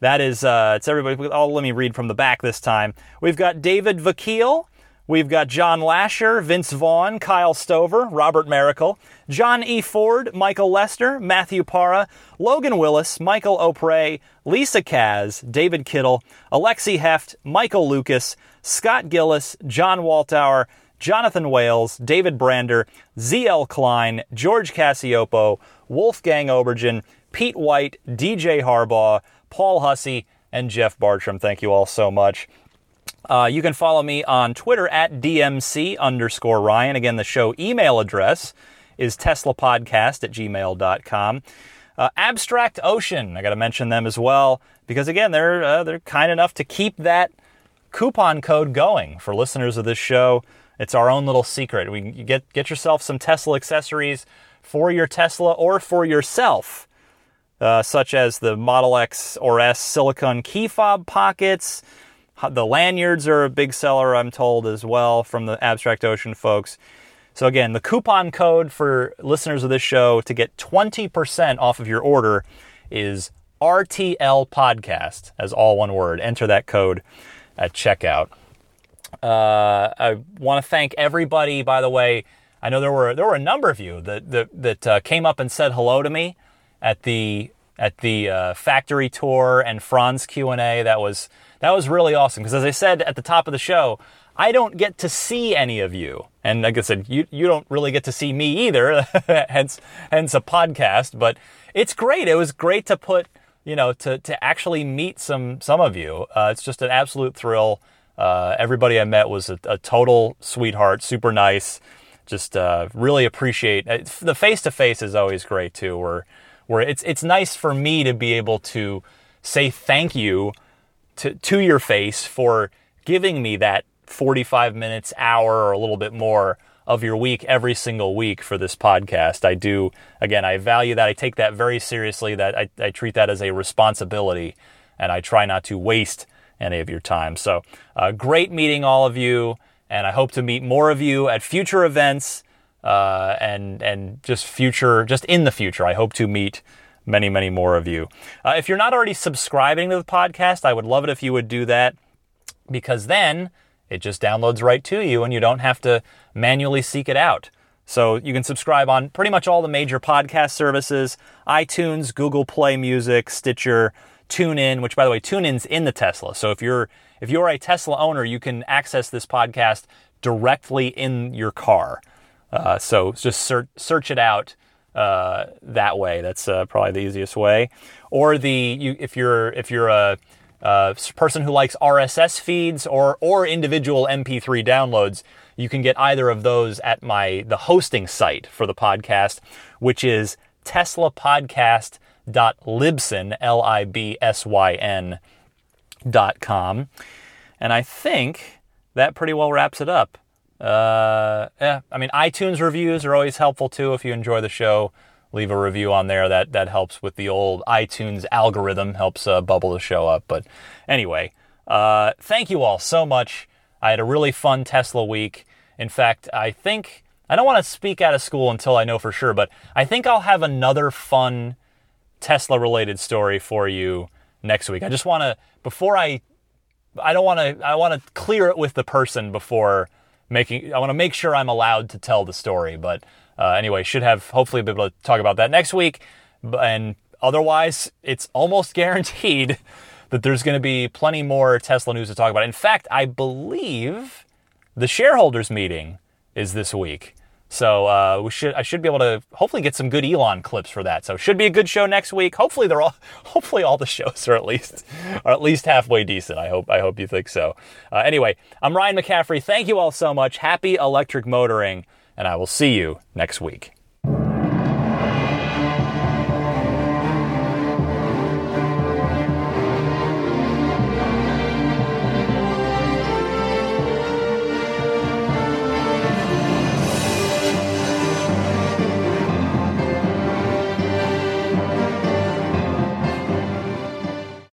That is uh, it's everybody. Oh, let me read from the back this time. We've got David Vakil. We've got John Lasher, Vince Vaughn, Kyle Stover, Robert Miracle, John E. Ford, Michael Lester, Matthew Para, Logan Willis, Michael O'Prey, Lisa Kaz, David Kittle, Alexi Heft, Michael Lucas, Scott Gillis, John Waltower, Jonathan Wales, David Brander, ZL Klein, George Cassiopo, Wolfgang Obergen, Pete White, DJ Harbaugh, Paul Hussey, and Jeff Bartram. Thank you all so much. Uh, you can follow me on Twitter at DMC underscore Ryan. Again, the show email address is teslapodcast at gmail.com. Uh, Abstract Ocean, I got to mention them as well because again, they're uh, they're kind enough to keep that coupon code going for listeners of this show. It's our own little secret. We get get yourself some Tesla accessories for your Tesla or for yourself, uh, such as the Model X or S silicone key fob pockets the lanyards are a big seller, I'm told, as well from the Abstract Ocean folks. So, again, the coupon code for listeners of this show to get 20% off of your order is RTL Podcast, as all one word. Enter that code at checkout. Uh, I want to thank everybody, by the way. I know there were there were a number of you that that, that uh, came up and said hello to me at the at the uh, factory tour and Franz Q and A. That was that was really awesome because, as I said at the top of the show, I don't get to see any of you, and like I said, you you don't really get to see me either. [LAUGHS] hence hence a podcast, but it's great. It was great to put you know to to actually meet some some of you. Uh, it's just an absolute thrill. Uh, everybody I met was a, a, total sweetheart, super nice. Just uh, really appreciate it. the face to face is always great too. Where where it's it's nice for me to be able to say thank you to, to your face for giving me that 45 minutes, hour, or a little bit more of your week every single week for this podcast. I do, again, I value that. I take that very seriously, that I, I treat that as a responsibility, and I try not to waste any of your time. So, uh, great meeting all of you, and I hope to meet more of you at future events. Uh, and and just future, just in the future, I hope to meet many, many more of you. Uh, if you're not already subscribing to the podcast, I would love it if you would do that because then it just downloads right to you and you don't have to manually seek it out. So you can subscribe on pretty much all the major podcast services iTunes, Google Play Music, Stitcher, TuneIn, which by the way, TuneIn's in the Tesla. So if you're if you're a Tesla owner, you can access this podcast directly in your car. Uh, so just search, search it out uh, that way. That's uh, probably the easiest way. Or the you, if you're if you're a, a person who likes RSS feeds or or individual MP3 downloads, you can get either of those at my the hosting site for the podcast, which is teslapodcast.libsyn l i b s y n com, and I think that pretty well wraps it up. Uh, yeah, I mean iTunes reviews are always helpful too. If you enjoy the show, leave a review on there. That that helps with the old iTunes algorithm, helps uh, bubble the show up. But anyway, uh, thank you all so much. I had a really fun Tesla week. In fact, I think I don't want to speak out of school until I know for sure, but I think I'll have another fun Tesla related story for you next week. I just want to before I I don't want to I want to clear it with the person before making I want to make sure I'm allowed to tell the story, but uh, anyway, should have hopefully be able to talk about that next week. And otherwise, it's almost [LAUGHS] guaranteed that there's going to be plenty more Tesla news to talk about. In fact, I believe the shareholders meeting is this week. So uh, we should I should be able to hopefully get some good Elon clips for that. So should be a good show next week. Hopefully they're all [LAUGHS] hopefully all the shows are at least are at least halfway decent. I hope I hope you think so. Uh, anyway, I'm Ryan McCaffrey. Thank you all so much. Happy electric motoring, and I will see you next week.